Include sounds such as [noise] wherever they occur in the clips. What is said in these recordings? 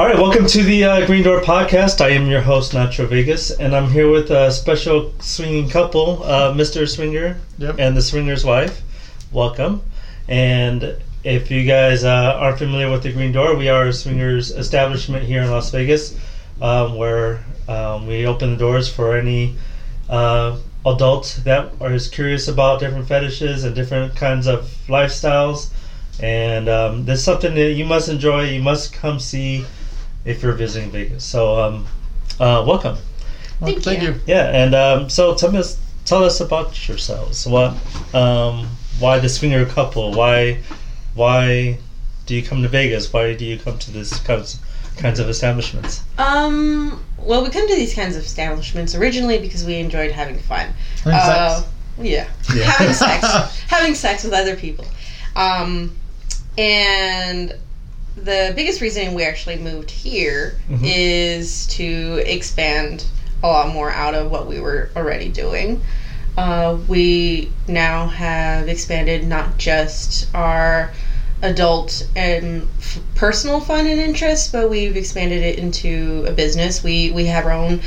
All right, welcome to the uh, Green Door Podcast. I am your host, Nacho Vegas, and I'm here with a special swinging couple, uh, Mr. Swinger Yep. and the Swinger's wife. Welcome. And if you guys uh, aren't familiar with the Green Door, we are a swingers establishment here in Las Vegas, um, where um, we open the doors for any uh, adult that is curious about different fetishes and different kinds of lifestyles. And um, there's something that you must enjoy. You must come see if you're visiting Vegas. So, um, uh, welcome. Well, Thank thank you. you. Yeah, and um, so tell us tell us about yourselves. What, um, why the swinger couple? Why, why do you come to Vegas? Why do you come to this kinds kinds of establishments? Um, well, we come to these kinds of establishments originally because we enjoyed having fun. Having Uh, sex. Yeah. Yeah. [laughs] having sex. [laughs] having sex with other people. Um, and the biggest reason we actually moved here is Mhm. to expand a lot more out of what we were already doing. Uh, we now have expanded not just our adult and f- personal fun and interests, but we've expanded it into a business. We we have our own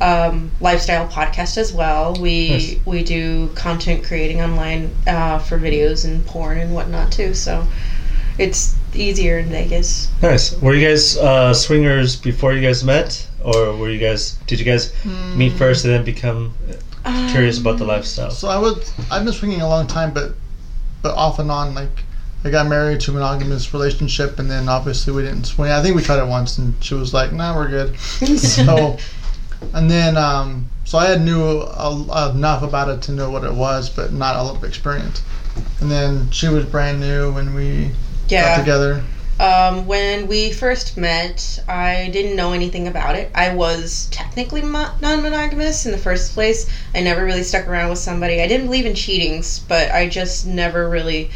um, lifestyle podcast as well. We Nice. we do content creating online uh, for videos and porn and whatnot too. So it's easier in Vegas. Nice. Were you guys uh, swingers before you guys met, or were you guys? Did you guys meet first and then become curious about the Um, lifestyle? So I would. I've been swinging a long time, but but off and on. Like I got married to a monogamous relationship, and then obviously we didn't swing. I think we tried it once, and she was like, "Nah, we're good." [laughs] So, and then um, so I had knew a, enough about it to know what it was, but not a lot of experience. And then she was brand new when we got Yeah. together. Um, when we first met, I didn't know anything about it. I was technically mo- non-monogamous in the first place. I never really stuck around with somebody. I didn't believe in cheatings, but I just never really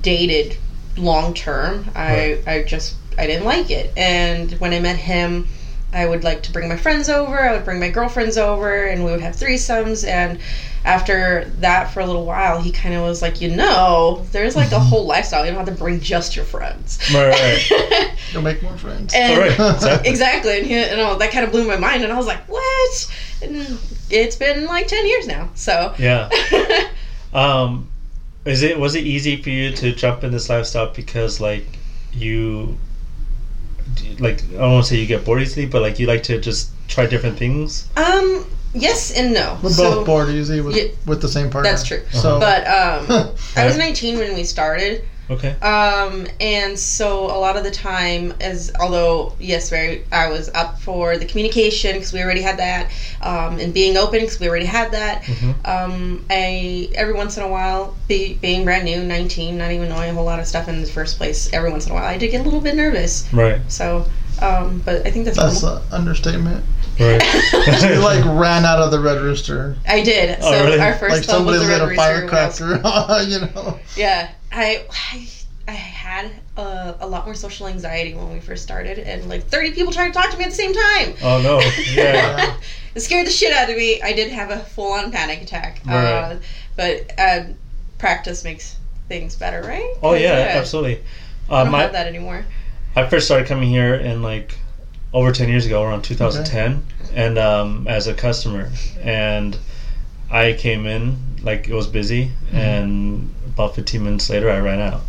dated long term. I I just I didn't like it. And when I met him, I would like to bring my friends over. I would bring my girlfriends over, and we would have threesomes. And after that, for a little while, he kind of was like, you know, there's like a whole lifestyle. You don't have to bring just your friends. Right, right. [laughs] You'll make more friends. And All right, exactly. exactly, and he, you know that kind of blew my mind, and I was like, "What?" And it's been like ten years now, so Yeah. [laughs] Um, is it was it easy for you to jump in this lifestyle because like you, like I don't want to say you get bored easily, but like you like to just try different things. um, yes and no. We're so, both bored easy with Yeah. with the same partner. That's true. So, But um, [laughs] I was 19 when we started, Okay. um, and so a lot of the time, as although yes, very, I was up for the communication because we already had that, um, and being open because we already had that. Mhm. Um, I every once in a while, be, being brand new, 19, not even knowing a whole lot of stuff in the first place, every once in a while, I did get a little bit nervous. Right. So, um, but I think that's, that's normal. an understatement. Right. You [laughs] like ran out of the Red Rooster. I did. Oh, so really? our first like club somebody was the lit Red a Rooster when was- firecracker, [laughs] you know. Yeah, I, I, I had a, a lot more social anxiety when we first started, and like 30 people tried to talk to me at the same time. oh no. Yeah. [laughs] Yeah. It scared the shit out of me. I did have a full on panic attack. Right. Uh, but uh, practice makes things better, right? Oh yeah, absolutely. I Uh, don't my have that anymore. I first started coming here in like over 10 years ago, around 2010, and um, as a customer. And I came in, like, it was busy, and about 15 minutes later, I ran out.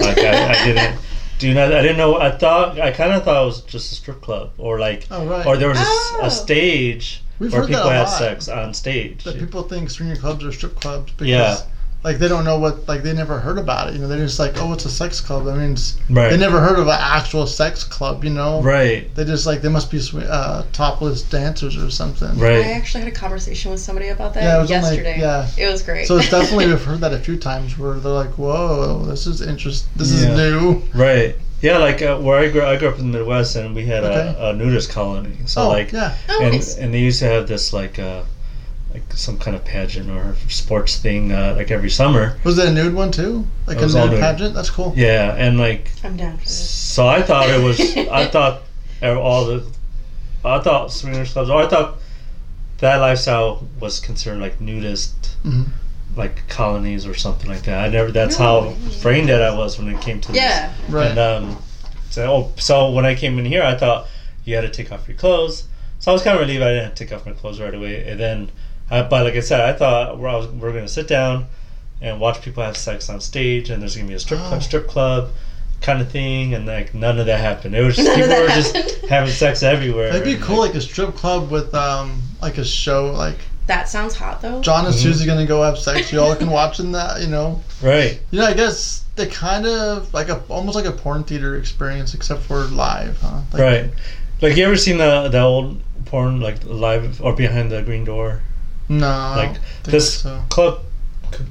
Like, I, I didn't. [laughs] Do not. I didn't know. I thought. I kind of thought it was just a strip club, or like, Oh right. or there was Oh. a, stage We've where people a had sex on stage. that people think swinger clubs are strip clubs because Yeah. Like they don't know what like they never heard about it. You know, they're just like, oh, it's a sex club. I mean, it's, Right. they never heard of an actual sex club. You know, Right. They just like they must be swi- uh, topless dancers or something. Right. I actually had a conversation with somebody about that Yeah, it was like- yesterday. yeah. It was great. So it's [laughs] definitely we've heard that a few times where they're like, whoa, this is interest. This Yeah. is new. Right. Yeah, like uh, where I grew, I grew up in the Midwest, and we had Okay. a, a nudist colony. So oh like, yeah. oh, and nice. and they used to have this like uh like some kind of pageant or sports thing uh, like every summer. Was it a nude one too? Like It a nude nude. pageant? That's cool. Yeah, and like I'm down for this. so I thought it was [laughs] I thought all the I thought swingers clubs or I thought that lifestyle was considered like nudist Mhm. like colonies or something like that. I never that's No. how brain dead I was when it came to this. Yeah. Right. And um So, oh, so when I came in here, I thought you had to take off your clothes. So I was kind of relieved I didn't take off my clothes right away. And then, I, but like I said, I thought we're, I was, we're going to sit down and watch people have sex on stage, and there's going to be a strip Oh. club, [gasps] strip club kind of thing, and like none of that happened. It was just people were that just [laughs] having sex everywhere. It'd be and, cool, like a strip club with um, like a show, like That sounds hot though. John and Mhm. Susie gonna go have sex. You all can watch in that, you know. right. You know, I guess they kind of like a almost like a porn theater experience, except for live, huh? Like, Right. Like you ever seen the the old porn like live or behind the green door? No, Like, I don't think this So. club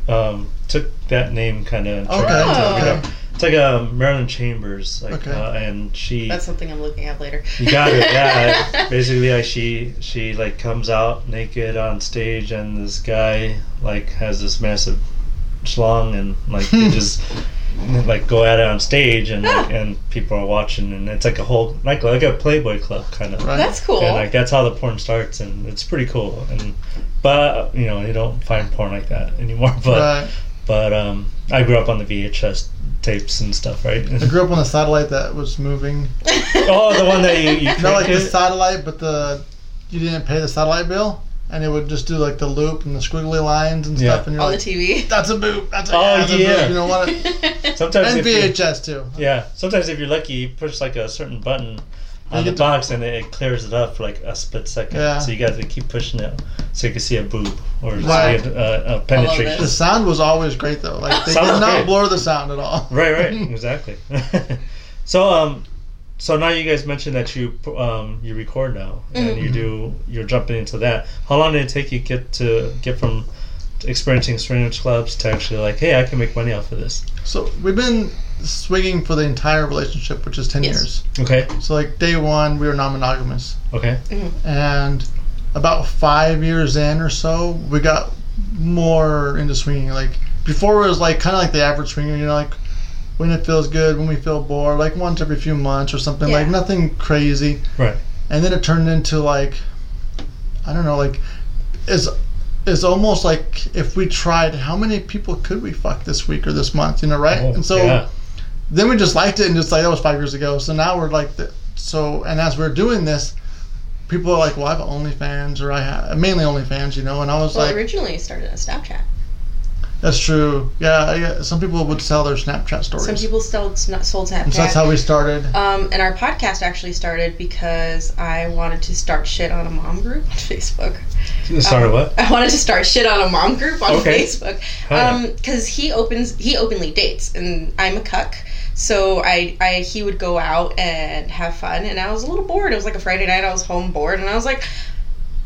um, took that name kind of. Okay, Oh. It's like a Marilyn Chambers, like, Okay. uh, and she. That's something I'm looking at later. you got it. Yeah. [laughs] Basically, like she she like comes out naked on stage, and this guy like has this massive schlong, and like they [laughs] just like go at it on stage, and like, and people are watching, and it's like a whole like like a Playboy club kind of. Right. That's cool. And like that's how the porn starts, and it's pretty cool. And but you know you don't find porn like that anymore. [laughs] But right. but um, I grew up on the VHS tapes and stuff, right? I grew up on the satellite that was moving. [laughs] oh, the one that you you [laughs] Not like crank the satellite, but the you didn't pay the satellite bill, and it would just do like the loop and the squiggly lines and Yeah. stuff, and you're On the TV. "That's a boob. That's a, Oh, yeah, that's a yeah. boob." You know what? Sometimes and if you- VHS too. Yeah, sometimes if you're lucky, you push like a certain button You on the box and it, it clears it up for like a split second. Yeah. So you got to keep pushing it so you can see a boob or Right. see a, a, a penetration. The sound was always great though. Like they Sound did not great. blur the sound at all. Right, right, [laughs] exactly. [laughs] so um, so now you guys mentioned that you um you record now and Mhm. you do you're jumping into that. How long did it take you get to get from experiencing swingers clubs to actually like, hey, I can make money off of this? So we've been swinging for the entire relationship, which is ten Yes. years. Okay, So like day one, we were non-monogamous, okay, mm-hmm. and about five years in or so, we got more into swinging. Like before, it was like kind of like the average swinger, you know, like when it feels good, when we feel bored, like once every few months or something. Like nothing crazy. right, and then it turned into like I don't know, like it's it's almost like if we tried, how many people could we fuck this week or this month? You know, right? Oh, and so yeah. Then we just liked it and just like that was five years ago. So now we're like the, so, and as we're doing this, people are like, "Well, I have OnlyFans or I have mainly OnlyFans," you know, and I was like Well, like, originally it started as Snapchat. "That's true." Yeah, yeah. Some people would sell their Snapchat stories. Some people still sn- sold Snapchat. so that's how we started. Um, and our podcast actually started because I wanted to start shit on a mom group on [laughs] Facebook. Sorry, Um, what? I wanted to start shit on a mom group on Okay. Facebook. Oh. Um, because he opens, he openly dates, and I'm a cuck. So I, I, he would go out and have fun, and I was a little bored. It was like a Friday night. I was home bored, and I was like,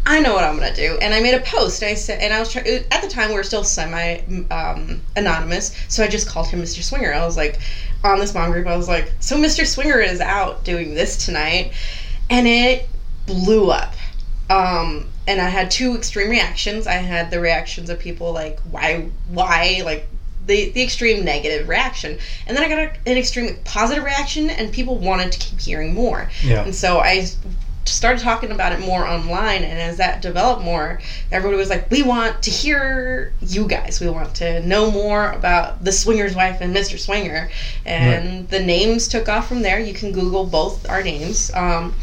I know what I'm gonna do. And I made a post. I said, and I was trying. At the time, we were still semi um, anonymous, so I just called him Mr. Swinger. I was like, on this mom group, I was like, so Mr. Swinger is out doing this tonight, and it blew up. Um, and I had two extreme reactions. I had the reactions of people like, why, why, like the the extreme negative reaction, and then I got a, an extreme positive reaction, and people wanted to keep hearing more. Yeah. And so I started talking about it more online, and as that developed more, everybody was like, "We want to hear you guys. We want to know more about the Swinger's wife and Mr. Swinger." And the names took off from there. You can Google both our names. Um,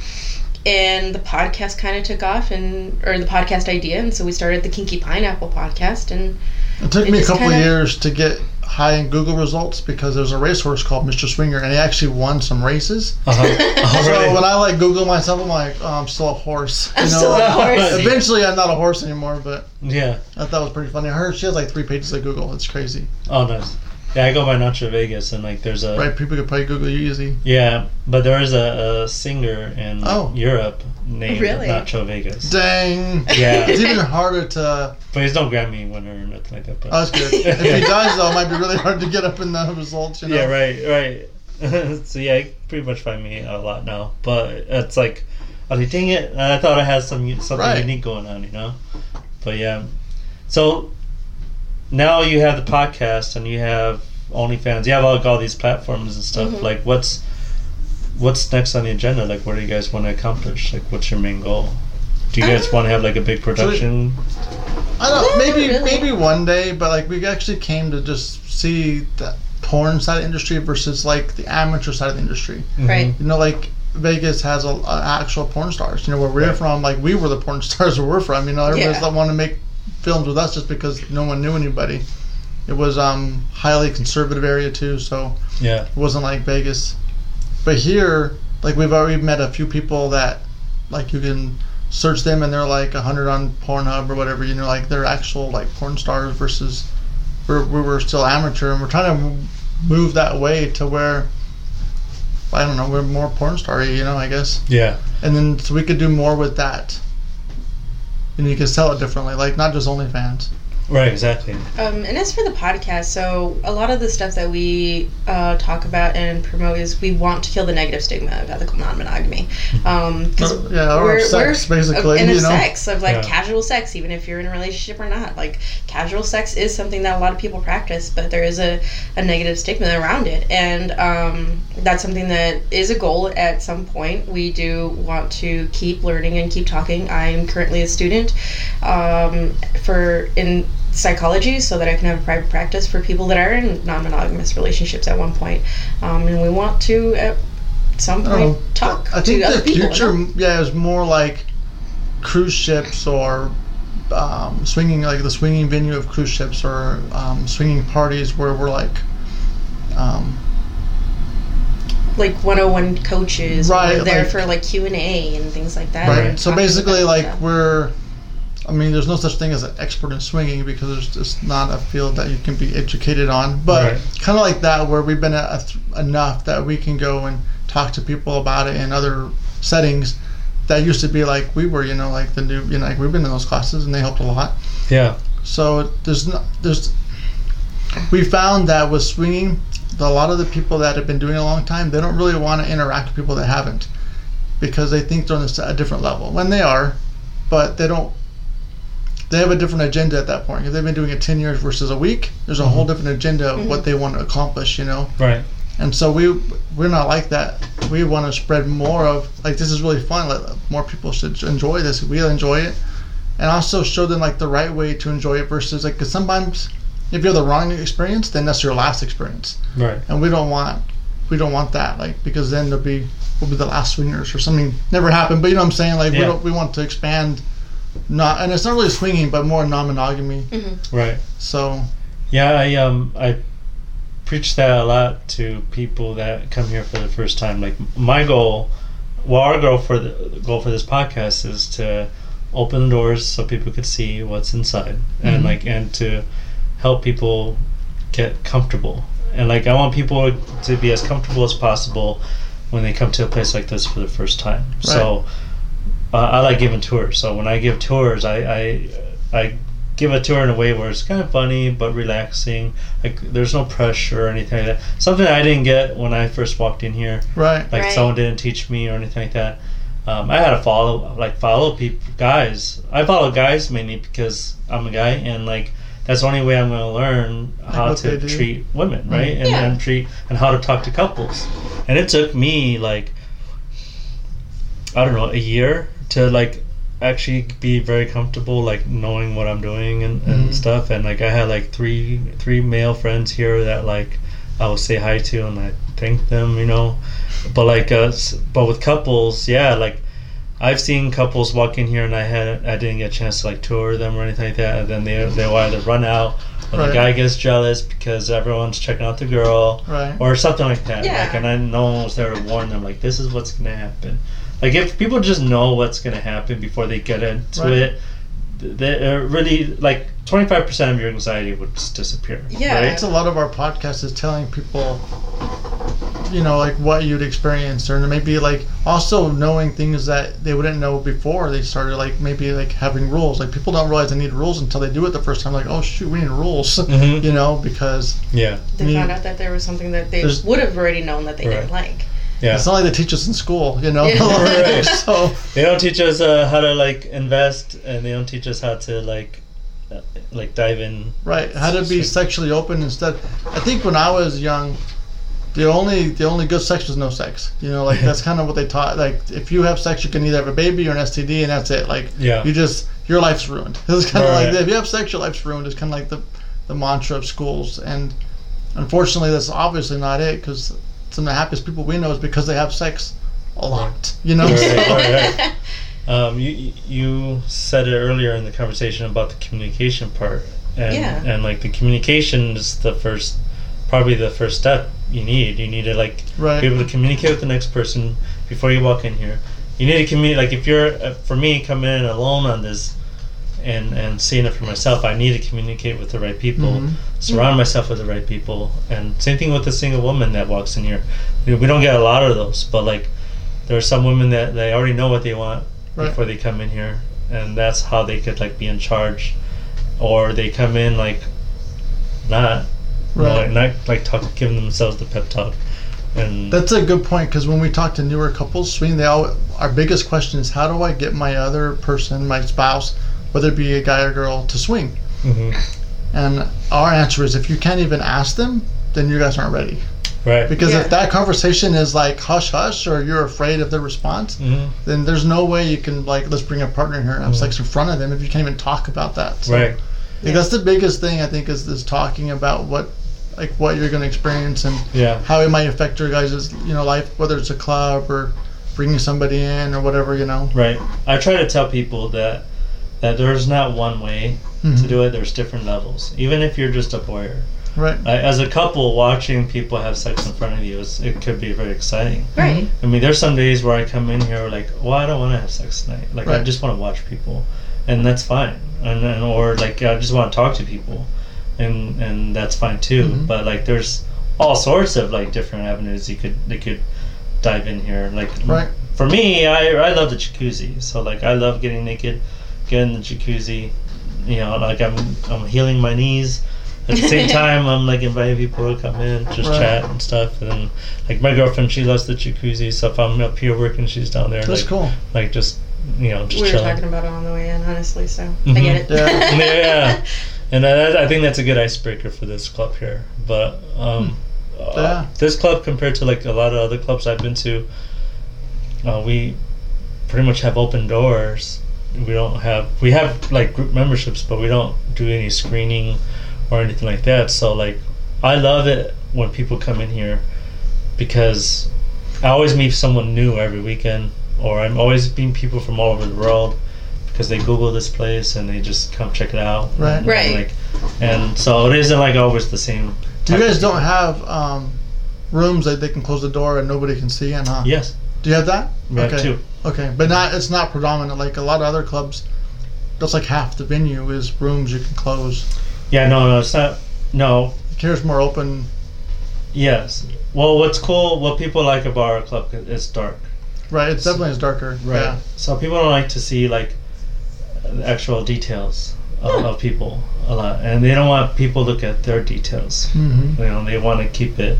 and the podcast kind of took off, and or the podcast idea, and so we started the Kinky Pineapple podcast, and It took It me a couple kinda- years to get high in Google results because there's a racehorse called Mr. Swinger, and he actually won some races. Uh-huh. [laughs] So Alright. when I like Google myself, I'm like, oh, I'm still a horse. I'm still a horse. Eventually, I'm not a horse anymore, but yeah. I thought it was pretty funny. I heard she has like three pages of Google. It's crazy, Oh, nice. Yeah, I go by Nacho Vegas, and like there's a right? People could probably Google you easy. yeah, but there is a, a singer in Oh. Europe named Really? Nacho Vegas. Dang. Yeah. It's even harder to. But he's no Grammy winner or nothing like that. But Oh, that's good. [laughs] if he does, though, it might be really hard to get up in the results. You know. yeah, right, right. [laughs] so yeah, you pretty much find me a lot now. But it's like, I was like, dang it! I thought I had some something Right. unique going on, you know. But yeah, so now you have the podcast and you have OnlyFans. You have all, all these platforms and stuff. Mhm. Like, what's what's next on the agenda? Like, what do you guys want to accomplish? Like, what's your main goal? Do you guys Uh, want to have like a big production? I don't. Yeah, Maybe really. maybe one day, but like we actually came to just see the porn side of industry versus like the amateur side of the industry. Right. You know, like Vegas has a, a actual porn stars. You know, where we're Right. from, like we were the porn [laughs] stars where we're from. You know, everybody's Yeah. that want to make films with us just because no one knew anybody. It was um highly conservative area too, so Yeah. it wasn't like Vegas. But here, like we've already met a few people that, like you can search them and they're like a hundred on Pornhub or whatever. You know, like they're actual like porn stars versus we're we were still amateur and we're trying to move that way to where I don't know we're more porn star you know I guess Yeah. and then so we could do more with that. And you can sell it differently, like not just OnlyFans. Right. Exactly. Um, and as for the podcast, so a lot of the stuff that we uh, talk about and promote is we want to kill the negative stigma of ethical non-monogamy. [laughs] Um, 'cause Or- yeah, or of sex, basically, and you of know? sex of like Yeah. casual sex, even if you're in a relationship or not. Like casual sex is something that a lot of people practice, but there is a, a negative stigma around it, and um, that's something that is a goal at some point. We do want to keep learning and keep talking. I'm currently a student um, for in psychology so that I can have a private practice for people that are in non-monogamous relationships at one point. Um, and we want to at some point know. talk I think to other the people. future, yeah, is more like cruise ships or um, swinging, like the swinging venue of cruise ships or um, swinging parties where we're like, um, like 101 coaches Right, right there like- for like q&a and things like that right. So basically, like stuff. we're. I mean, there's no such thing as an expert in swinging because there's just not a field that you can be educated on. But Right. kind of like that, where we've been a, a, enough that we can go and talk to people about it in other settings that used to be like we were, you know, like the new, you know, like we've been in those classes and they helped a lot. Yeah. So there's not, there's we found that with swinging, a lot of the people that have been doing it a long time, they don't really want to interact with people that haven't because they think they're on a different level. When they are, but they don't. They have a different agenda at that point. If they've been doing it ten years versus a week, there's a whole mm-hmm. different agenda of what mm-hmm. they want to accomplish. You know. Right. And so we we're not like that. We want to spread more of like this is really fun. Like, more people should enjoy this. We'll enjoy it, and also show them like the right way to enjoy it versus like because sometimes if you have the wrong experience, then that's your last experience, Right. and we don't want we don't want that like because then there'll be we'll be the last swingers or something never happened. But you know what I'm saying? Like we don't we want to expand. Not and it's not really swinging, but more non-monogamy. Right. So Yeah, I um I preach that a lot to people that come here for the first time. Like my goal, well, our goal for the, the goal for this podcast is to open the doors so people could see what's inside, and Mhm. like and to help people get comfortable. And like I want people to be as comfortable as possible when they come to a place like this for the first time. So uh, I like giving tours. So when I give tours, I, I I give a tour in a way where it's kind of funny but relaxing. Like there's no pressure or anything like that. Something I didn't get when I first walked in here. right, Like Right. someone didn't teach me or anything like that. Um, I had to follow like follow people guys. I follow guys mainly because I'm a guy and like that's the only way I'm going to learn how what to treat women, right? And, Yeah. and treat and how to talk to couples. And it took me like I don't know a year to like actually be very comfortable like knowing what I'm doing and, and Mhm. stuff. And like I had like three three male friends here that like I would say hi to and I thank them you know. But like uh but with couples yeah like I've seen couples walk in here and I had I didn't get a chance to like tour them or anything like that. And then they they'll either run out or Right. the guy gets jealous because everyone's checking out the girl right. or something like that. Yeah. Like, and I no one was there to warn them. Like, this is what's gonna happen. Like, if people just know what's gonna happen before they get into Right. it, they are uh, really like twenty five percent of your anxiety would just disappear. Yeah. Right? It's a lot of our podcast is telling people, you know, like what you'd experience, or maybe like also knowing things that they wouldn't know before they started, like maybe like having rules. Like people don't realize they need rules until they do it the first time. Like, oh shoot, we need rules, [laughs] Mhm. you know, because Yeah. they Me- found out that there was something that they would have already known that they Right. didn't like Yeah. it's not like they teach us in school, you know. Yeah. [laughs] Right. so They don't teach us uh, how to like invest, and they don't teach us how to like uh, like dive in. Right, how to be sexually open instead. I think when I was young, the only the only good sex was no sex. You know, like that's [laughs] kind of what they taught. Like if you have sex, you can either have a baby or an STD, and that's it. Like Yeah. you just your life's ruined. [laughs] It's kind of Right. like if you have sex, your life's ruined. It's kind of like the the mantra of schools, and unfortunately, that's obviously not it because some of the happiest people we know is because they have sex a lot. You know, Right, So- right, right. [laughs] Um, you you said it earlier in the conversation about the communication part, and Yeah. and like the communication is the first, probably the first step you need. You need to like right. be able to communicate with the next person before you walk in here. You need to communicate. Like if you're, uh, for me, coming in alone on this, and and seeing it for myself, I need to communicate with the right people, Mhm. surround myself with the right people, and same thing with the single woman that walks in here. You know, we don't get a lot of those, but like there are some women that they already know what they want Right. before they come in here, and that's how they could like be in charge, or they come in like not. You Right. like, not like talk, giving themselves the pep talk, and That's a good point because when we talk to newer couples, Sweden, they all our biggest question is how do I get my other person, my spouse, whether it be a guy or girl, to swing? Mhm. And our answer is if you can't even ask them, then you guys aren't ready. right. Because Yeah. if that conversation is like hush hush or you're afraid of their response, Mhm. then there's no way you can like let's bring a partner in here and have sex in front of them if you can't even talk about that. So Right. I think that's the biggest thing I think is is talking about what like what you're going to experience and Yeah. how it might affect your guys' you know life, whether it's a club or bringing somebody in or whatever you know. Right. I try to tell people that that there's not one way to Mhm. do it. There's different levels. Even if you're just a voyeur, Right. I, as a couple, watching people have sex in front of you is it could be very exciting. right. I mean, there's some days where I come in here like, well, I don't want to have sex tonight. Like, I just want to watch people, and that's fine. And then, or like, I just want to talk to people, and and that's fine too. Mhm. But like, there's all sorts of like different avenues you could you could dive in here. Like, Right. for me, I I love the jacuzzi. So like, I love getting naked, getting the jacuzzi. You know, like I'm I'm healing my knees. At the same [laughs] time, I'm like inviting people to come in, just Right. chat and stuff. And like my girlfriend, she loves the jacuzzi. So if I'm up here working, she's down there. That's like, cool. Like just you know, just we were chilling. talking about it on the way in, honestly, so I Mhm. get it. Yeah. [laughs] yeah, [laughs] and that, I think that's a good icebreaker for this club here. But um, uh, Hmm. Yeah. this club compared to like a lot of other clubs I've been to, uh, we pretty much have open doors. We don't have we have like group memberships, but we don't do any screening or anything like that. So like, I love it when people come in here because I always meet someone new every weekend, or I'm always meeting people from all over the world because they Google this place and they just come check it out. Right. And, Right. Like, and so it isn't like always the same. You guys don't have um, rooms that they can close the door and nobody can see in, huh? Yes, Do you have that? we have okay. two. Okay, but not it's not predominant like a lot of other clubs. That's like half the venue is rooms you can close. Yeah, no, no, it's not. No, Here's more open. yes. Well, what's cool, what people like about our club, it's dark. Right, it's definitely is darker. Yeah. So people don't like to see like the actual details of, of people a lot, and they don't want people to look at their details. Mm-hmm. You know, they want to keep it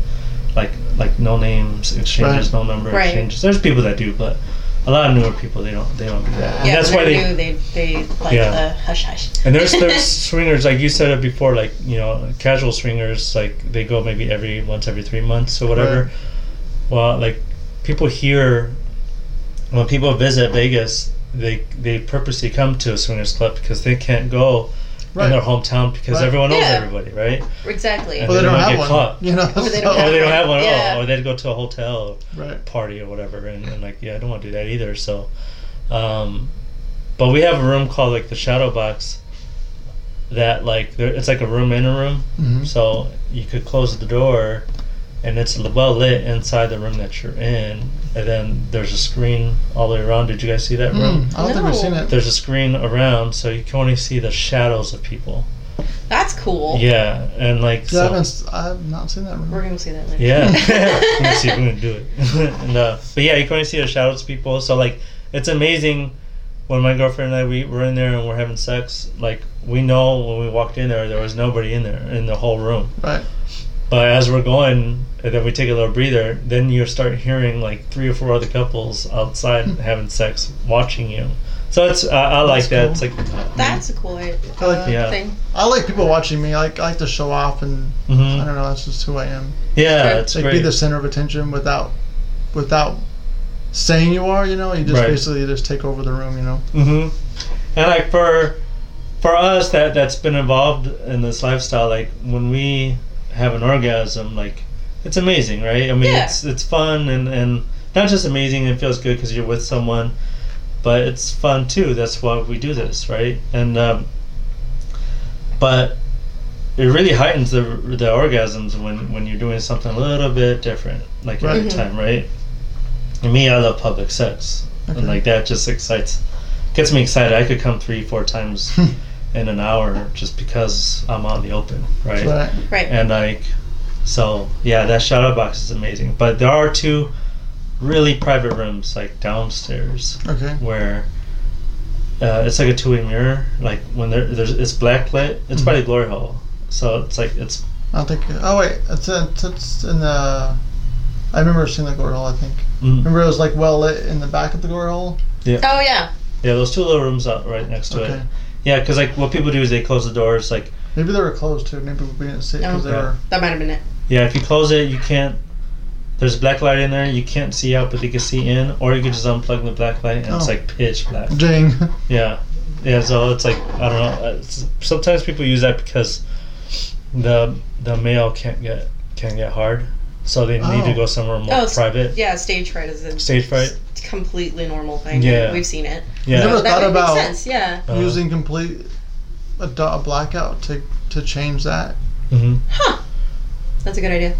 like like no names exchanges, no number Right. exchanges. There's people that do, but a lot of newer people they don't they don't do that. And Yeah, that's why they're they new, they they like Yeah. the hush hush. and there's there's [laughs] swingers like you said it before, like you know casual swingers like they go maybe every once every three months or whatever. Right. Well, like people here when people visit Vegas, they they purposely come to a swingers club because they can't go Right. in their hometown because Right. everyone knows Yeah. everybody, right? Exactly. And Well, they they don't might have get one. caught. You know. [laughs] Or they don't or they don't have one at Yeah. all, or they'd go to a hotel Right. party or whatever, and, and like yeah, I don't want to do that either. So, um, but we have a room called like the Shadow Box. That like there, it's like a room in a room, Mhm. so you could close the door, and it's well lit inside the room that you're in, and then there's a screen all the way around. Did you guys see that room? Mm, I don't think we've No. seen it. There's a screen around, so you can only see the shadows of people. That's cool. Yeah, and like Yeah, I, so, haven't, s- I have not seen that room. We're gonna see that later. Yeah, [laughs] [laughs] we're gonna see if we're gonna do it. [laughs] and, uh, but yeah, you can only see the shadows of people. So like, it's amazing when my girlfriend and I we were in there and we're having sex. Like we know when we walked in there, there was nobody in there in the whole room. Right. But as we're going, and then we take a little breather. Then you start hearing like three or four other couples outside having sex, watching you. So it's uh, I like That's that. cool. It's like That's a cool uh, I like- Yeah. thing. I like people watching me. I like, I like to show off, and I mhm. don't know. That's just who I am. yeah, it's Like great. be the center of attention without, without saying you are. You know, you just Right. basically just take over the room. You know. hmm And like for for us that that's been involved in this lifestyle, like when we have an orgasm, like it's amazing, right? I mean, Yeah. it's it's fun and and not just amazing. It feels good because you're with someone, but it's fun too. That's why we do this, right? And um, but it really heightens the the orgasms when when you're doing something a little bit different, like Right. every time, right? And me, I love public sex, Okay. and like that just excites, gets me excited. I could come three, four times [laughs] in an hour just because I'm out in the open, right? Right. Right. And like, so yeah, that shadow box is amazing. But there are two really private rooms, like downstairs, Okay. where uh, it's like a two-way mirror. Like when there, there's it's black lit. It's by the glory hole, so it's like it's I don't think. Oh wait, it's in, it's in the. I remember seeing the glory hole. I think. mm, Remember it was like well lit in the back of the glory hole. Yeah. Oh yeah. yeah. Those two little rooms out right next to Okay. it. Yeah, because like what people do is they close the doors. Like Maybe they were closed too. Maybe we didn't see it because Oh. they Yeah. were. That might have been it. yeah, if you close it, you can't. There's black light in there. You can't see out, but you can see in. Or you could just unplug the black light, and it's Oh. like pitch black. Ding. Yeah, yeah. So it's like I don't know. uh, It's, sometimes people use that because the the male can't get can't get hard, so they need to Oh. go somewhere more Oh, s- private. Yeah, stage fright is a Stage fright. completely normal thing. Yeah. We've seen it. Yeah. Never that thought would about- make sense. Yeah. Uh, Using complete a, do- a blackout to to change that. mhm, Huh. That's a good idea.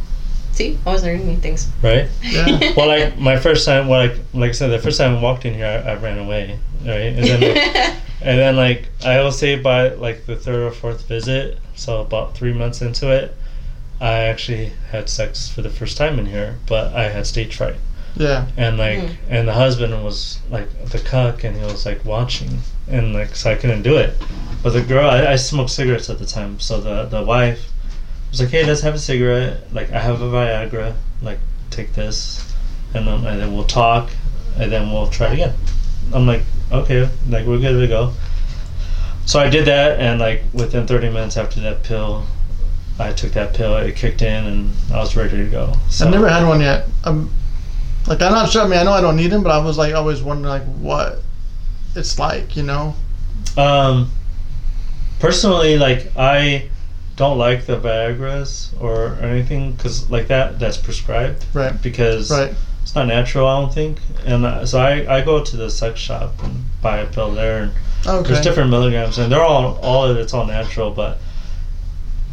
See, always learning new things. right. Yeah. [laughs] Well, like my first time, well, like like I said, the first time I walked in here, I, I ran away, right, and then like, [laughs] and then like I will say by like the third or fourth visit, so about three months into it, I actually had sex for the first time in here, but I had stage fright. Yeah. and like Mm. and the husband was like the cuck and he was like watching. And like so i couldn't do it. But the girl i, I smoked cigarettes at the time so the the wife was like hey let's have a cigarette. Like i have a viagra. Like take this. And then, and then we'll talk and then we'll try it again. I'm like okay like we're good to go. So i did that and like within 30 minutes after that pill i took that pill it kicked in and i was ready to go so I've never had one yet. I'm like I'm not sure. I mean, I know I don't need them, but I was like always wondering like what it's like. You know. Um, personally, like I don't like the Viagra's or anything because like that that's prescribed Right. because Right. it's not natural. I don't think, and uh, so I I go to the sex shop and buy a pill there. And Okay. There's different milligrams, and they're all all of it's all natural, but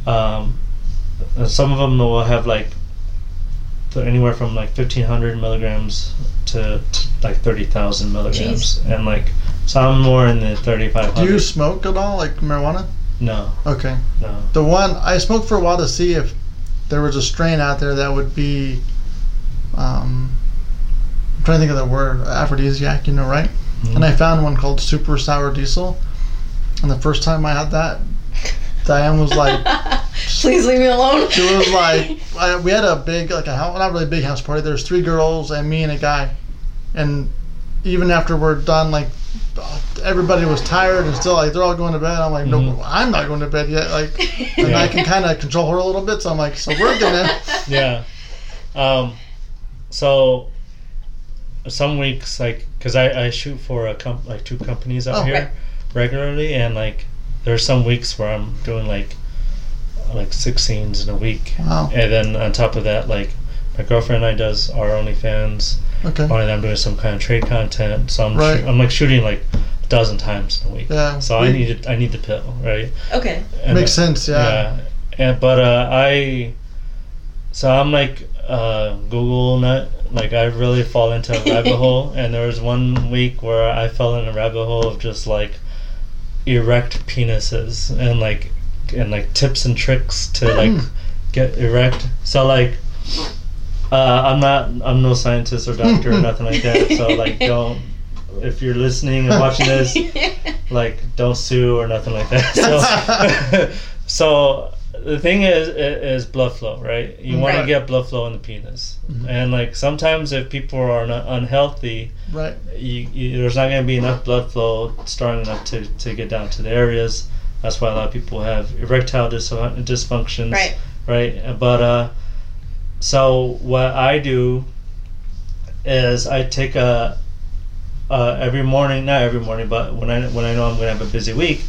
um, and some of them will have like th- anywhere from like 1500 milligrams to, to like 30,000 milligrams, and like some more in the 3500. Do you smoke at all, like marijuana? No, Okay. no. The one I smoked for a while to see if there was a strain out there that would be. Um, I'm trying to think of the word aphrodisiac. You know, right? Mhm. And I found one called Super Sour Diesel. And the first time I had that, Diane was like, [laughs] Please leave me alone. she was like, I, we had a big, like a house, not really big house party. There's three girls and me and a guy. And even after we're done, like, everybody was tired and still like they're all going to bed. I'm like, no, Mhm. I'm not going to bed yet. Like, [laughs] and Yeah. I can kind of control her a little bit. So I'm like, so we're gonna. [laughs] yeah. Um, so some weeks, like, cause I, I shoot for a comp- like two companies out Oh, here right. regularly, and like there's some weeks where I'm doing like like six scenes in a week, Wow. and then on top of that, like my girlfriend and I does our OnlyFans. Okay. One of them doing some kind of trade content, so I'm Right. shoo- I'm like shooting like a dozen times in a week. Yeah. So I need it, I need the pill, right? okay. And Makes then- sense. Yeah. yeah. And but uh, I, so I'm like uh, Google nut. Like I really fall into a rabbit [laughs] hole, and there was one week where I fell in a rabbit hole of just like erect penises and like and like tips and tricks to like Mm. get erect. So like. Uh, I'm not. I'm no scientist or doctor or nothing like that. So like, [laughs] don't. If you're listening and watching this, [laughs] like don't sue or nothing like that. [laughs] So, so the thing is is blood flow, right? You want to get blood flow in the penis, Mhm. and like sometimes if people are not unhealthy, Right. you, you, there's not going to be enough blood flow strong enough to, to get down to the areas. That's why a lot of people have erectile dis- dysfunctions, Right. right? But uh, so what I do is I take a uh, every morning, not every morning, but when I when I know I'm gonna have a busy week,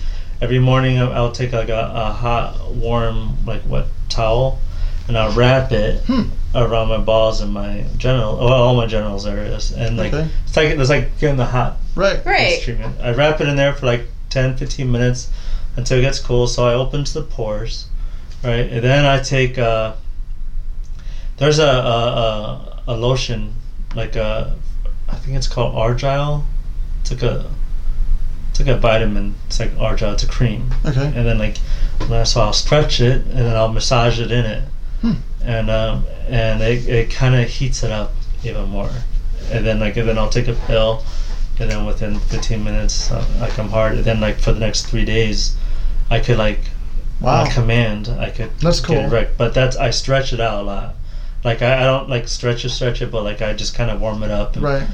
every morning I'll, I'll take like a, a hot, warm, like wet towel, and I'll wrap it Hmm. around my balls and my genital, well, all my genitals areas, and like Okay. it's like it's like getting the hot Right. Right. treatment. I wrap it in there for like 10, 15 minutes until it gets cool. So I open to the pores, right, and then I take. Uh, there's a a, a, a lotion like a, I think it's called Argyle. It's like a it's like a vitamin. It's like Argyle. It's a cream Okay. and then like so I'll stretch it and then I'll massage it in it, Hmm. and um, and it, it kind of heats it up even more, and then like and then I'll take a pill, and then within 15 minutes uh, like I'm hard, and then like for the next three days, I could like Wow. on command I could That's get cool. erect, but that's I stretch it out a lot. Like I, I don't like stretch it, stretch it, but like I just kind of warm it up. And, Right.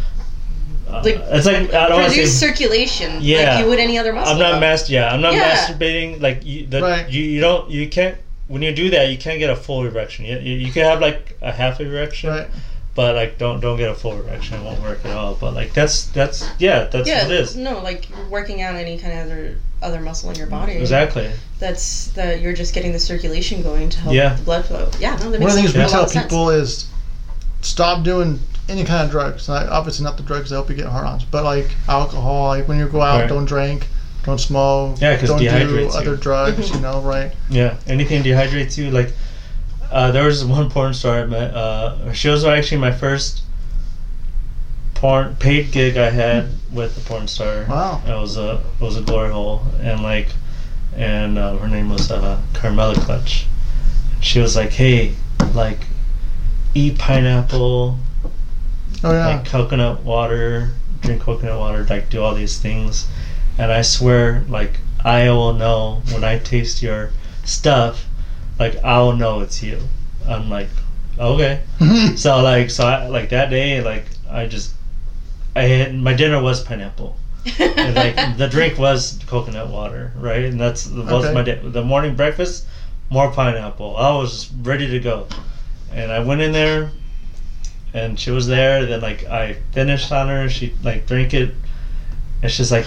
Uh, Like, it's like I don't want to Produce say circulation Yeah. like you would any other muscle. I'm not mas- Yeah, I'm not Yeah. masturbating. Like you, the, Right. you, you don't, you can't. When you do that, you can't get a full erection. You, you, you can have like a half erection, Right. but like don't don't get a full erection. It won't work at all. But like that's that's yeah, that's yeah, what it is. no, like you're working out any kind of other other muscle in your body. Exactly. That's that you're just getting the circulation going to help Yeah. the blood flow. Yeah, no, that One of the things we tell of sense. people is stop doing any kind of drugs. Like, obviously, not the drugs that help you get hard-ons, but like alcohol. Like when you go out, Right. don't drink, don't smoke, Yeah, 'cause don't do dehydrates you. other drugs. Mhm. You know, right? Yeah, anything dehydrates you. Like, uh, there was one porn star I met. Uh, she was actually my first porn paid gig I had with a porn star. Wow. It was a it was a glory hole, and like, and uh, her name was uh, Carmela Clutch. She was like, "Hey, like, eat pineapple, Oh yeah. like coconut water, drink coconut water, like do all these things. And I swear, like I will know when I taste your stuff, like I'll know it's you. I'm like, okay. [laughs] So like so I like that day, like I just I had my dinner was pineapple. And like [laughs] the drink was coconut water, right? And that's that was Okay. my day. The morning breakfast, more pineapple. I was ready to go, and I went in there, and she was there. Then like I finished on her. She like drank it, and she's like,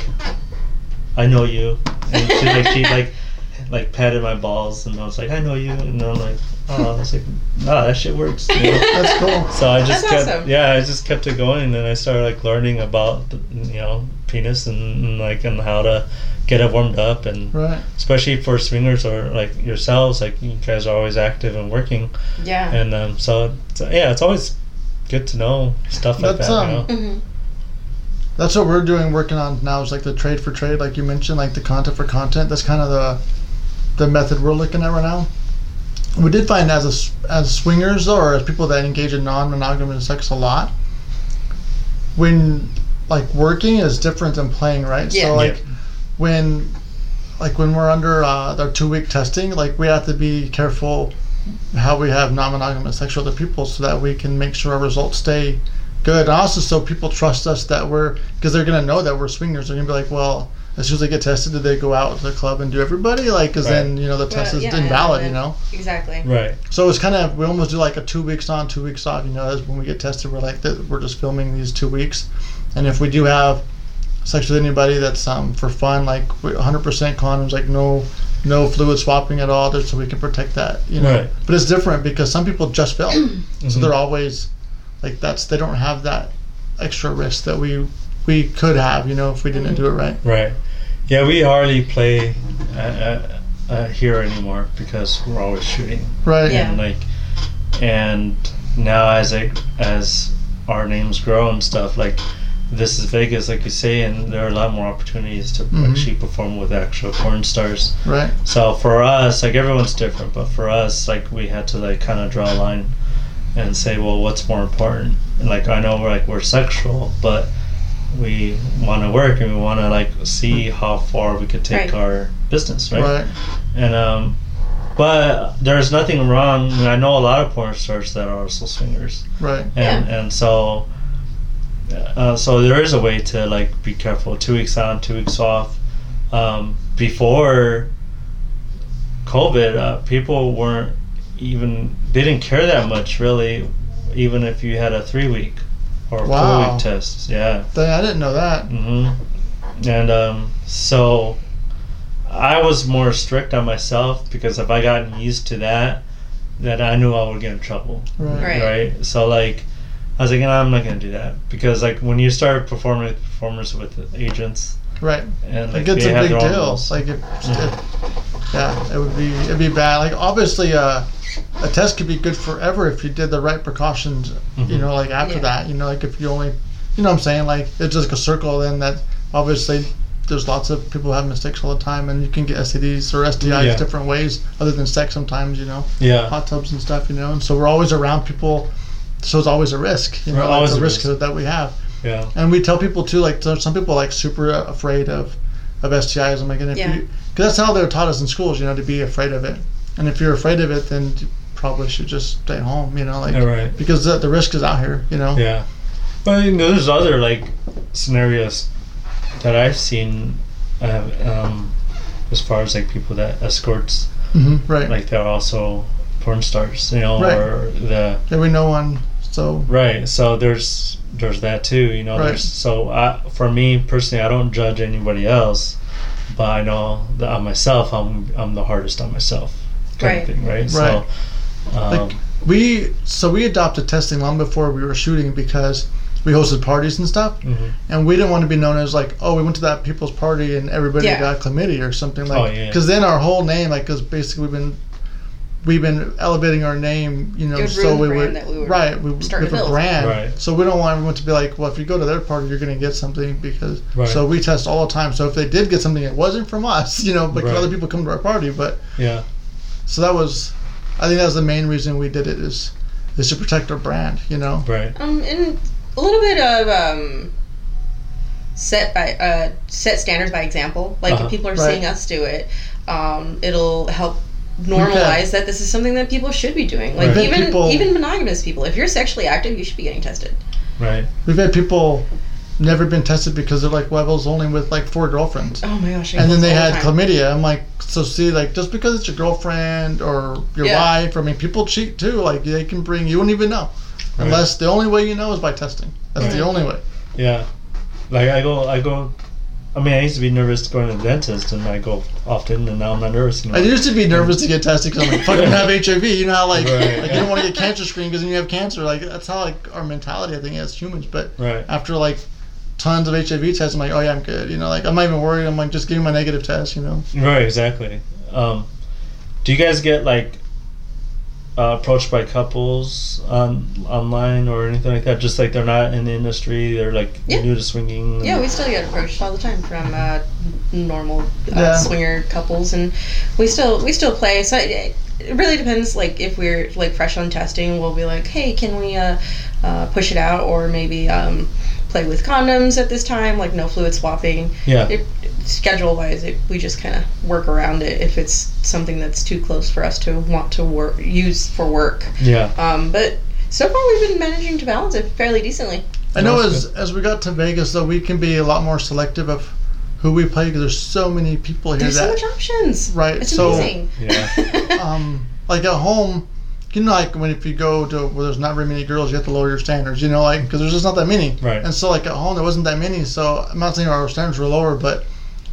"I know you," and she like she like [laughs] like patted my balls, and I was like, "I know you," and I'm like, "Oh," I was like, "No, that shit works." You know? [laughs] That's cool. So I just That's kept, awesome. yeah, I just kept it going, and then I started like learning about, the, you know, penis and, and like and how to get it warmed up, and Right. especially for swingers or like yourselves, like you guys are always active and working, yeah. and um, so, so yeah, it's always good to know stuff like That's, that. um, you know? hmm That's what we're doing, working on now is like the trade for trade, like you mentioned, like the content for content. That's kind of the the method we're looking at right now. We did find as a s as swingers though, or as people that engage in non-monogamous sex a lot, when like working is different than playing, right? Yeah. So like Yeah. when like when we're under uh, our two week testing, like we have to be careful how we have non-monogamous sexual other people so that we can make sure our results stay good. And also, so people trust us that we're because they're gonna know that we're swingers. They're gonna be like, well, as soon as they get tested, did they go out to the club and do everybody? Like, because then you know the test is yeah, invalid. and You know. Exactly. Right. So it's kind of we almost do like a two weeks on, two weeks off. You know, as when we get tested, we're like that. We're just filming these two weeks, and if we do have sex with anybody that's um for fun, like 100% condoms, like no no fluid swapping at all, just so we can protect that. You know. Right. But it's different because some people just fail, [clears throat] so Mhm. they're always like that's they don't have that extra risk that we we could have. You know, if we didn't do it right. Right. Yeah, we hardly play uh, uh, uh, here anymore because we're always shooting. Right. Yeah. and like and now as it as our names grow and stuff like this is Vegas like you say and there are a lot more opportunities to Mhm. actually perform with actual porn stars Right. so for us like everyone's different but for us like we had to like kind of draw a line and say well what's more important and like I know we're like we're sexual but we want to work and we want to like see how far we could take Right. our business right Right. and um, but there's nothing wrong. I, know a lot of porn stars that are also swingers, Right. and and so uh, so there is a way to like be careful. Two weeks on, two weeks off. Um, before COVID, uh, people weren't even they didn't care that much really, even if you had a three week or four week test. Yeah. Dang, I didn't know that. hmm And um, so I was more strict on myself because if I gotten used to that, that I knew I would get in trouble. Right. Right. Right. So like, I was like, no, I'm not gonna do that because like when you start performing with performers with agents Right. and Like like, it's they a have big their deal. rules. Like if, if yeah, it would be it'd be bad. Like obviously, uh, a test could be good forever if you did the right precautions. You Mhm. know, like after Yeah. that, you know, like if you only, you know, what I'm saying like it's just a circle. Then that obviously there's lots of people who have mistakes all the time, and you can get STDs or STIs Yeah. different ways other than sex. Sometimes you know, yeah. hot tubs and stuff. You know, and so we're always around people. So it's always a risk. You know, Right, like always the a risk risk. that we have. Yeah. And we tell people too, like some people are, like super afraid of of STIs. I'm like, and if Yeah. you, because that's how they're taught us in schools, you know, to be afraid of it. And if you're afraid of it, then you probably should just stay home, you know, like Yeah, right. because the, the risk is out here, you know. Yeah. But you know, there's other like scenarios that I've seen, uh, um, as far as like people that escorts, hmm Right. like they're also porn stars, you know, Right. or the yeah, we know one. So right. So there's there's that too, you know. Right. There's so I, for me personally, I don't judge anybody else, but I know that on myself, I'm I'm the hardest on myself, kind Right. of thing, right? So, um, Like, we so we adopted testing long before we were shooting because we hosted parties and stuff, mhm. and we didn't want to be known as like, oh, we went to that people's party and everybody Yeah. got chlamydia or something like. Oh, yeah. Because then our whole name, like, because basically we've been we've been elevating our name, you know, It so we would we were right, we, we starting a brand, Right. so we don't want everyone to be like, well, if you go to their party, you're going to get something because. Right. So we test all the time. So if they did get something, it wasn't from us, [laughs] you know, because Right. other people come to our party. But yeah, so that was, I think that was the main reason we did it is, is to protect our brand, you know. right. Um, and a little bit of um, set by uh, set standards by example. Like Uh-huh. if people are Right. seeing us do it, um, it'll help normalize that this is something that people should be doing. Like Right. even People- even monogamous people, if you're sexually active, you should be getting tested. Right. We've had people never been tested because they're like, well, I was only with like four girlfriends. Oh my gosh! I and then they all the had time. chlamydia. I'm like, so see, like just because it's your girlfriend or your Yeah. wife, I mean, people cheat too. Like they can bring, you don't even know, Right. unless the only way you know is by testing. That's the only way. Yeah, like I go, I go. I mean, I used to be nervous going to the dentist, and I go often, and now I'm not nervous I used to be nervous to get tested because I'm like, fucking have [laughs] HIV. You know how like, Right, like yeah. you don't want to get cancer screened because then you have cancer. Like that's how like our mentality I think as humans. But Right. after like tons of HIV tests, I'm like, oh yeah, I'm good. You know, like I'm not even worried. I'm like, just give me my negative test. You know. Right. Exactly. Um, do you guys get like uh, approached by couples on online or anything like that? Just like they're not in the industry, they're like Yeah. new to swinging. Yeah, we still get approached all the time from uh, normal uh, Yeah. swinger couples, and we still we still play. So it, it really depends. Like if we're like fresh on testing, we'll be like, hey, can we uh, uh, push it out, or maybe um, play with condoms at this time, like no fluid swapping. Yeah. It, schedule wise, it, we just kind of work around it if it's something that's too close for us to want to work use for work. Yeah. Um, but so far, we've been managing to balance it fairly decently. I know That's as as we got to Vegas though, we can be a lot more selective of who we play because there's so many people here There's so that much options. Right, It's so- amazing. Yeah. [laughs] um, like at home, you know, like when if you go to where there's not very many girls, you have to lower your standards. You know, like because there's just not that many. Right. And so like at home, there wasn't that many. So I'm not saying our standards were lower, but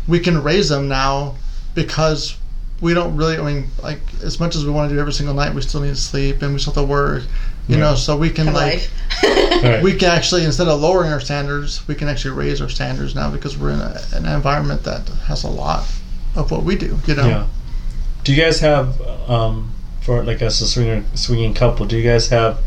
we can raise them now because we don't really. I mean, like as much as we want to do every single night, we still need to sleep and we still have to work. You Right. know, so we can Have like. [laughs] [laughs] Right. we can actually instead of lowering our standards, we can actually raise our standards now because we're in a, an environment that has a lot of what we do. You know. Yeah. Do you guys have um, for like as a swinger swinging couple? Do you guys have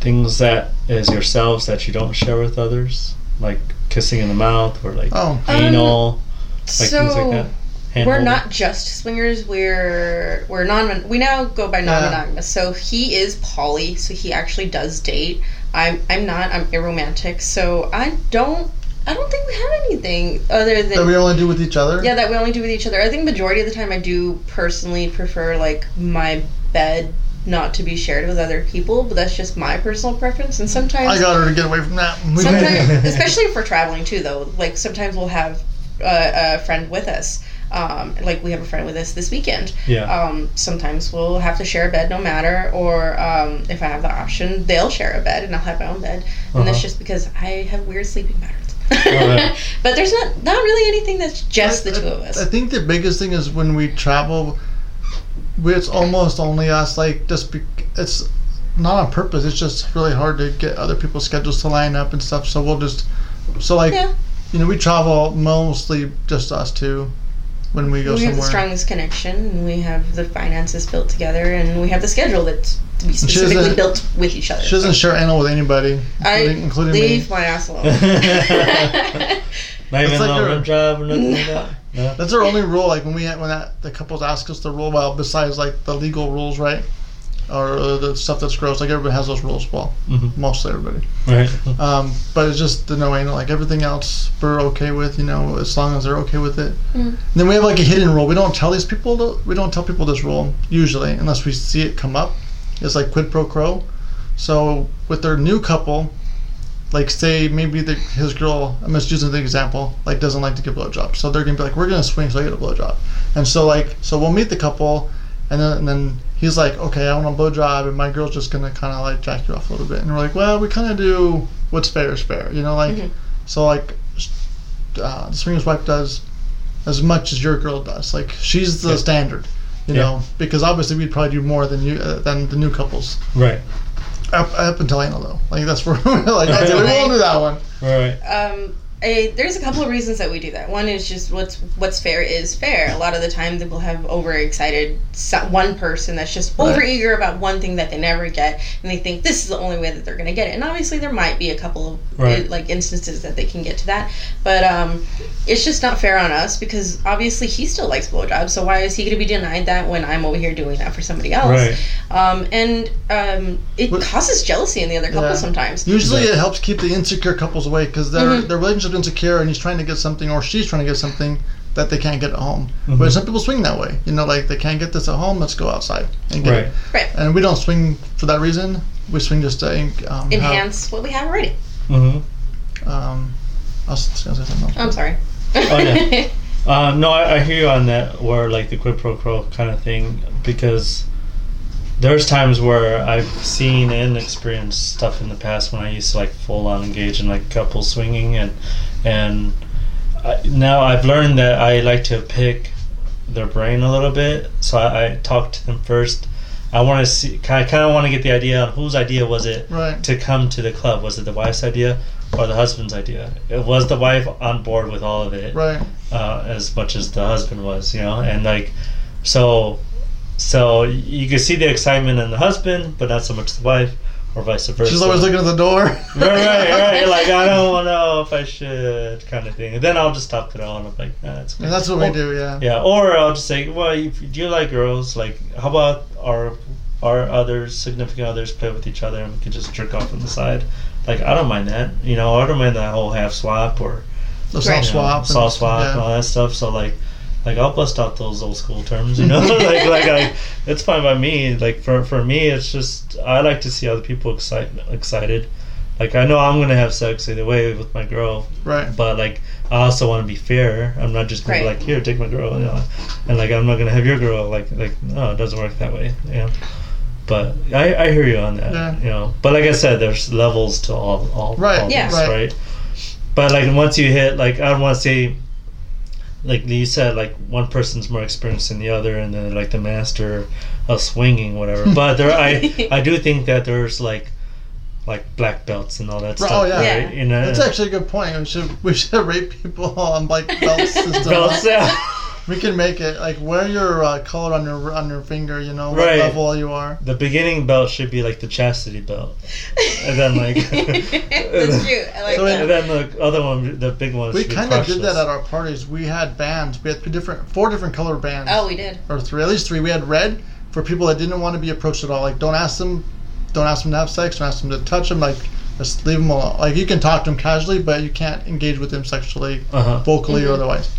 things that is yourselves that you don't share with others, like kissing in the mouth or like Oh. anal, um, like so things like that? Hand we're holding? not just swingers. We're we're non. We now go by non-monogamous. So he is poly. So he actually does date. I'm I'm not. I'm aromantic. So I don't. I don't think we have anything other than That we only do with each other. yeah that we only do with each other. I think majority of the time I do personally prefer like my bed not to be shared with other people, but that's just my personal preference. And sometimes I got her to get away from that. [laughs] Sometimes, especially if we're traveling too, though. Like sometimes we'll have a, a friend with us. Um, like we have a friend with us this weekend. Yeah. Um, sometimes we'll have to share a bed no matter, or um, if I have the option, they'll share a bed and I'll have my own bed. And that's Uh-huh. just because I have weird sleeping patterns. [laughs] But there's not not really anything that's just the I- two of us. I think the biggest thing is when we travel, we, it's almost only us. Like just be, it's not on purpose. It's just really hard to get other people's schedules to line up and stuff. So we'll just so like Yeah. you know we travel mostly just us two when we go we have the strongest connection, and we have the finances built together, and we have the schedule that's to be specifically built with each other. She doesn't share anal with anybody, I including, including leave me. my ass alone. [laughs] Not [laughs] even like a your- rim job or nothing like that. No. That's our only rule. Like when we when that the couples ask us the rule, well, besides like the legal rules, right, or uh, the stuff that's gross. Like everybody has those rules. Well, Mhm. mostly everybody. Right. [laughs] Um, but it's just the no anal. Like everything else, we're okay with. You know, as long as they're okay with it. Mm. Then we have like a hidden rule. We don't tell these people. To, we don't tell people this rule usually, unless we see it come up. It's like quid pro quo. So with their new couple, like say maybe the, his girl, I'm just using the example, like doesn't like to give blowjobs. So they're gonna be like, we're gonna swing, so I get a blowjob. And so like, so we'll meet the couple, and then and then he's like, okay, I want a blowjob, and my girl's just gonna kind of like jack you off a little bit, and we're like, well, we kind of do what's fair is fair, you know, like, Mhm. so like, uh, the swingers wife does as much as your girl does. Like she's the Yeah. standard, you Yeah. know, because obviously we'd probably do more than you uh, than the new couples. Right. Up, up until anal though, like that's where [laughs] like that's we [laughs] won't do that one. Right. um, a, there's a couple of reasons that we do that. One is just what's what's fair is fair. A lot of the time, we'll have overexcited one person that's just Right. overeager about one thing that they never get, and they think this is the only way that they're going to get it. And obviously, there might be a couple of Right. like instances that they can get to that, but um, it's just not fair on us because obviously he still likes blowjobs. So why is he going to be denied that when I'm over here doing that for somebody else? Right. Um, and um, it What- causes jealousy in the other couple Yeah. sometimes. Usually Right. it helps keep the insecure couples away because their Mhm. their relationship's insecure and he's trying to get something or she's trying to get something that they can't get at home. Mhm. But some people swing that way. You know, like they can't get this at home, let's go outside and get Right. it. Right. And we don't swing for that reason. We swing just to um, have- Enhance what we have already. Mm-hmm. um, I was gonna say something else. I'm sorry. Oh, yeah. [laughs] Um, no, I, I hear you on that, where like the quid pro quo kind of thing, because there's times where I've seen and experienced stuff in the past when I used to like full on engage in like couple swinging, and and I, now I've learned that I like to pick their brain a little bit, so I, I talk to them first. I want to see, I kind of want to get the idea on whose idea was it Right. to come to the club. Was it the wife's idea or the husband's idea? It was the wife on board with all of it Right. uh, as much as the husband was, you know, and like, so, so you can see the excitement in the husband, but not so much the wife, or vice versa. She's always looking at the door. [laughs] Right, right, right. Like I [laughs] don't know if I should, kind of thing. And then I'll just talk it all, and I'm like, nah, it's And that's what we do, yeah. Yeah, or I'll just say, well, if do you like girls? Like, how about our our other significant others play with each other, and we can just jerk off on the side? Like, I don't mind that. You know, I don't mind that whole half swap or The soft you know, swap. and- saw swap, yeah. and all that stuff. So like, like I'll bust out those old school terms, you know. [laughs] like, like I, it's fine by me. Like for for me, it's just I like to see other people excite, excited. Like I know I'm gonna have sex either way with my girl, Right. but like I also want to be fair. I'm not just gonna be like, here, take my girl, you know, and like I'm not gonna have your girl. Like like no, it doesn't work that way, you know. But I, I hear you on that, Yeah. you know. But like I said, there's levels to all all, Right, all Yeah. this, right. right? But like once you hit like I don't want to say like you said like one person's more experienced than the other and then like the master of swinging whatever. [laughs] But there I I do think that there's like like black belts and all that Right, stuff. oh, yeah. Yeah. You know, That's actually a good point. We should we should [laughs] rate people on like belt [laughs] system. belts. Yeah. We can make it like wear your uh, color on your on your finger. You know what Right. level you are. The beginning belt should be like the chastity belt, and then like [laughs] That's true. I like [laughs] So and then the other one, the big one. We kind of did that at our parties. We had bands. We had three different, four different color bands. Oh, we did. or three, at least three. We had red for people that didn't want to be approached at all. Like, don't ask them, don't ask them to have sex. Don't ask them to touch them. Like, just leave them alone. Like, you can talk to them casually, but you can't engage with them sexually, Uh-huh. vocally or Mhm. otherwise.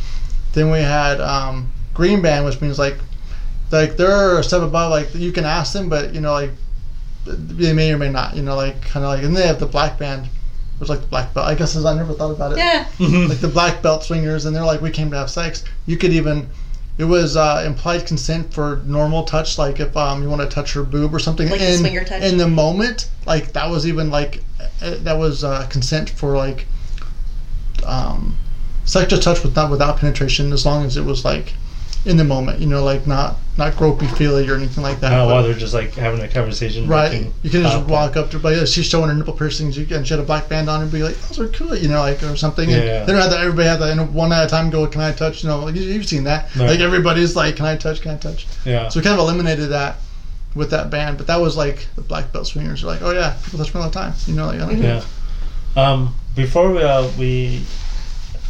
Then we had um, green band, which means like, like they're a step above. Like, you can ask them, but you know, like, they may or may not. You know, like kind of like, and they have the black band, which like the black belt. I guess I never thought about it Yeah. [laughs] like the black belt swingers, and they're like, we came to have sex. You could even, it was uh, implied consent for normal touch, like if um, you want to touch her boob or something. Like the in, swinger touch? In the moment, like that was even like, uh, that was uh, consent for like, um, sexual touch with not without penetration, as long as it was like, in the moment. You know, like not not gropey feely or anything like that. But- while they're just like having a conversation. Right. You can just pop- walk up to but yeah, she's showing her nipple piercings you- and she had a black band on and be like, those are cool, you know, like or something. And Yeah. they don't have that everybody have that know, one at a time go, Can I touch? You know, like you- you've seen that. Right. Like everybody's like, Can I touch? Can I touch? Yeah. So we kind of eliminated that with that band. But that was like the black belt swingers are like, Oh yeah, people touch me all the time. You know, like I don't Yeah. Um, before we, uh, we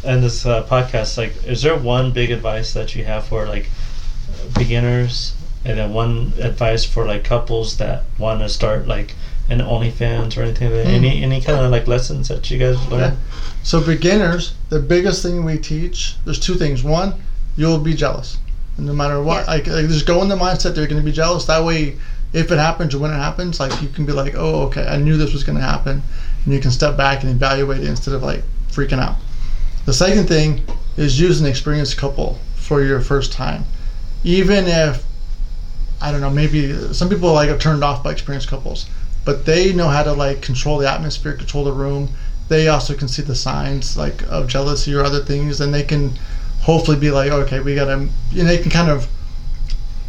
end this uh, podcast, like, is there one big advice that you have for like beginners, and then one advice for like couples that want to start like an OnlyFans or anything? Mm. Any any kind of like lessons that you guys learn? Yeah. So beginners, the biggest thing we teach, there's two things. One, you'll be jealous. And no matter what, Yeah. like, like just go in the mindset that you're going to be jealous. That way, if it happens or when it happens, like you can be like, oh, okay, I knew this was going to happen, and you can step back and evaluate it instead of like freaking out. The second thing is use an experienced couple for your first time, even if I don't know, maybe some people like are turned off by experienced couples, but they know how to like control the atmosphere, control the room. They also can see the signs like of jealousy or other things, and they can hopefully be like, okay, we gotta, you know, they can kind of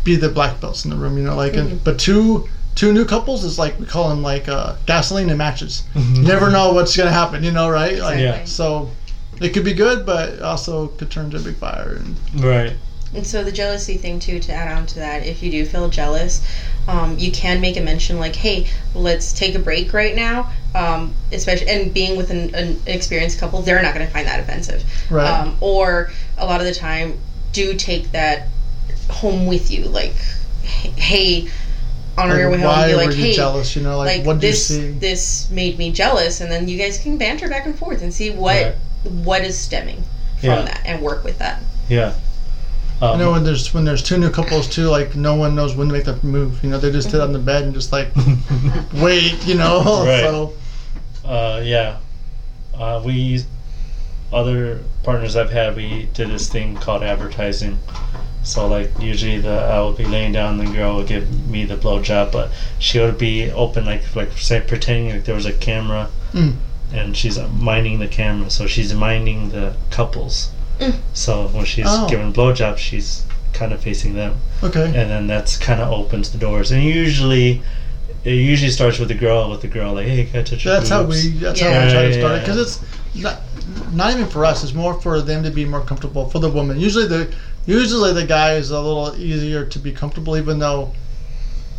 be the black belts in the room, you know, like. And, but two two new couples is like we call them like uh, gasoline and matches. You never know what's gonna happen, you know, right? Like, Yeah. So it could be good, but also could turn to a big fire. And Right. And so the jealousy thing too, to add on to that, if you do feel jealous, um, you can make a mention like, "Hey, let's take a break right now." Um, especially and being with an, an experienced couple, they're not going to find that offensive. Right. Um, or a lot of the time, do take that home with you. Like, hey, on like, your way home, why be were like, you "Hey, jealous? You know, like, like, what did you this see? this made me jealous," and then you guys can banter back and forth and see what Right. What is stemming from Yeah. that and work with that. Yeah. Um, I know when there's when there's two new couples too, like no one knows when to make the move. You know, they just sit on the bed and just like [laughs] wait. You know, [laughs] Right. so Uh, yeah. Uh, we other partners I've had, we did this thing called advertising. So like usually the I would be laying down, and the girl would give me the blowjob, but she would be open like like say pretending like there was a camera, Mm. And she's uh, minding the camera, so she's minding the couples. Mm. So when she's Oh. giving blowjobs, she's kind of facing them, okay. and then that's kind of opens the doors. And usually, it usually starts with the girl, with the girl like, "Hey, can I touch your That's how we. That's Yeah. how we try Yeah, to start it because it's not, not even for us. It's more for them to be more comfortable for the woman. Usually the usually the guy is a little easier to be comfortable, even though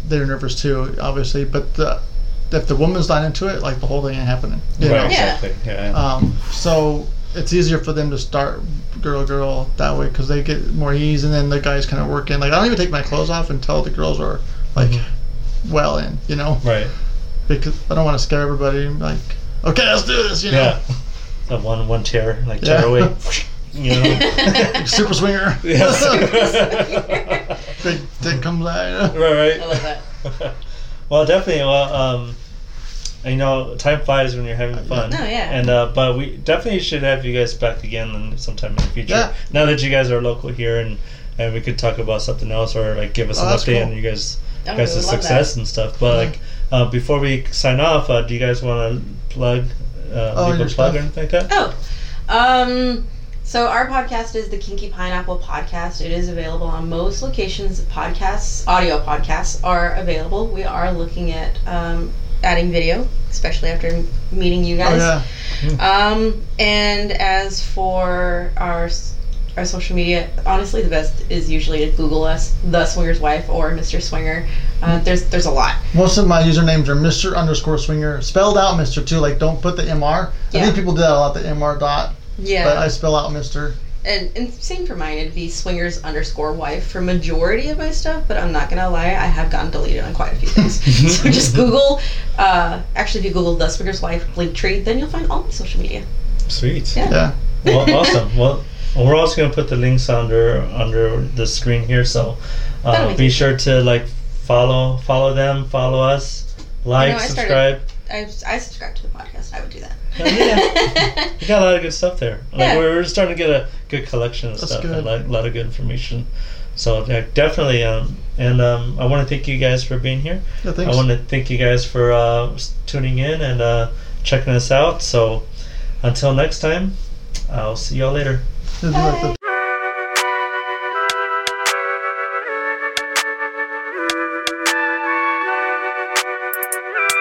they're nervous too, obviously. But the, if the woman's not into it, like the whole thing ain't happening. You Right, know? Yeah. exactly. Yeah. Um, so it's easier for them to start girl girl that way because they get more ease, and then the guys kind of work in. Like I don't even take my clothes off until the girls are like Mhm. well in, you know, right. because I don't want to scare everybody. Like, okay, let's do this, you know. Yeah. The one one chair, like Yeah. chair away. [laughs] You know. [laughs] Super swinger. yes. Big dick comes out. right, right. I love that. [laughs] well, definitely. Well, um, you know, time flies when you're having fun. Oh, yeah. And uh, but we definitely should have you guys back again sometime in the future. Yeah. Now that you guys are local here and and we could talk about something else or like give us Oh, an update cool. on you guys Oh, guys' we would love success and stuff. But Yeah. like uh, before we sign off, uh, do you guys want to plug? Uh, Oh, leave a your plug stuff. or anything like that? Oh, um, so our podcast is the Kinky Pineapple Podcast. It is available on most locations. Podcasts, audio podcasts, are available. We are looking at um, adding video, especially after meeting you guys. Oh yeah. Um, and as for our our social media, honestly, the best is usually to Google us, the Swinger's Wife or Mr. Swinger. Uh, there's there's a lot. Most of my usernames are Mr. underscore swinger, spelled out Mr. too. Like don't put the Mr. I think people do that a lot. The Mr. dot, Yeah. but I spell out Mr. and, and same for mine. It'd be swingers underscore wife for majority of my stuff, but I'm not gonna lie, I have gotten deleted on quite a few things. [laughs] so just Google. Uh, actually, if you Google the swingers wife link tree, then you'll find all my social media. Sweet. Yeah. Yeah. well, awesome. Well, we're also going to put the links under under the screen here, so uh, be it- sure to like follow follow them, follow us, like, I started- subscribe. I, I subscribe to the podcast. I would do that. Yeah. You got a lot of good stuff there. Like Yeah. we're, we're starting to get a good collection of That's stuff good. and like, a lot of good information. So yeah, definitely, um, and um, I want to thank you guys for being here. Yeah. Thanks. I want to thank you guys for uh, tuning in and uh, checking us out. So until next time, I'll see y'all later.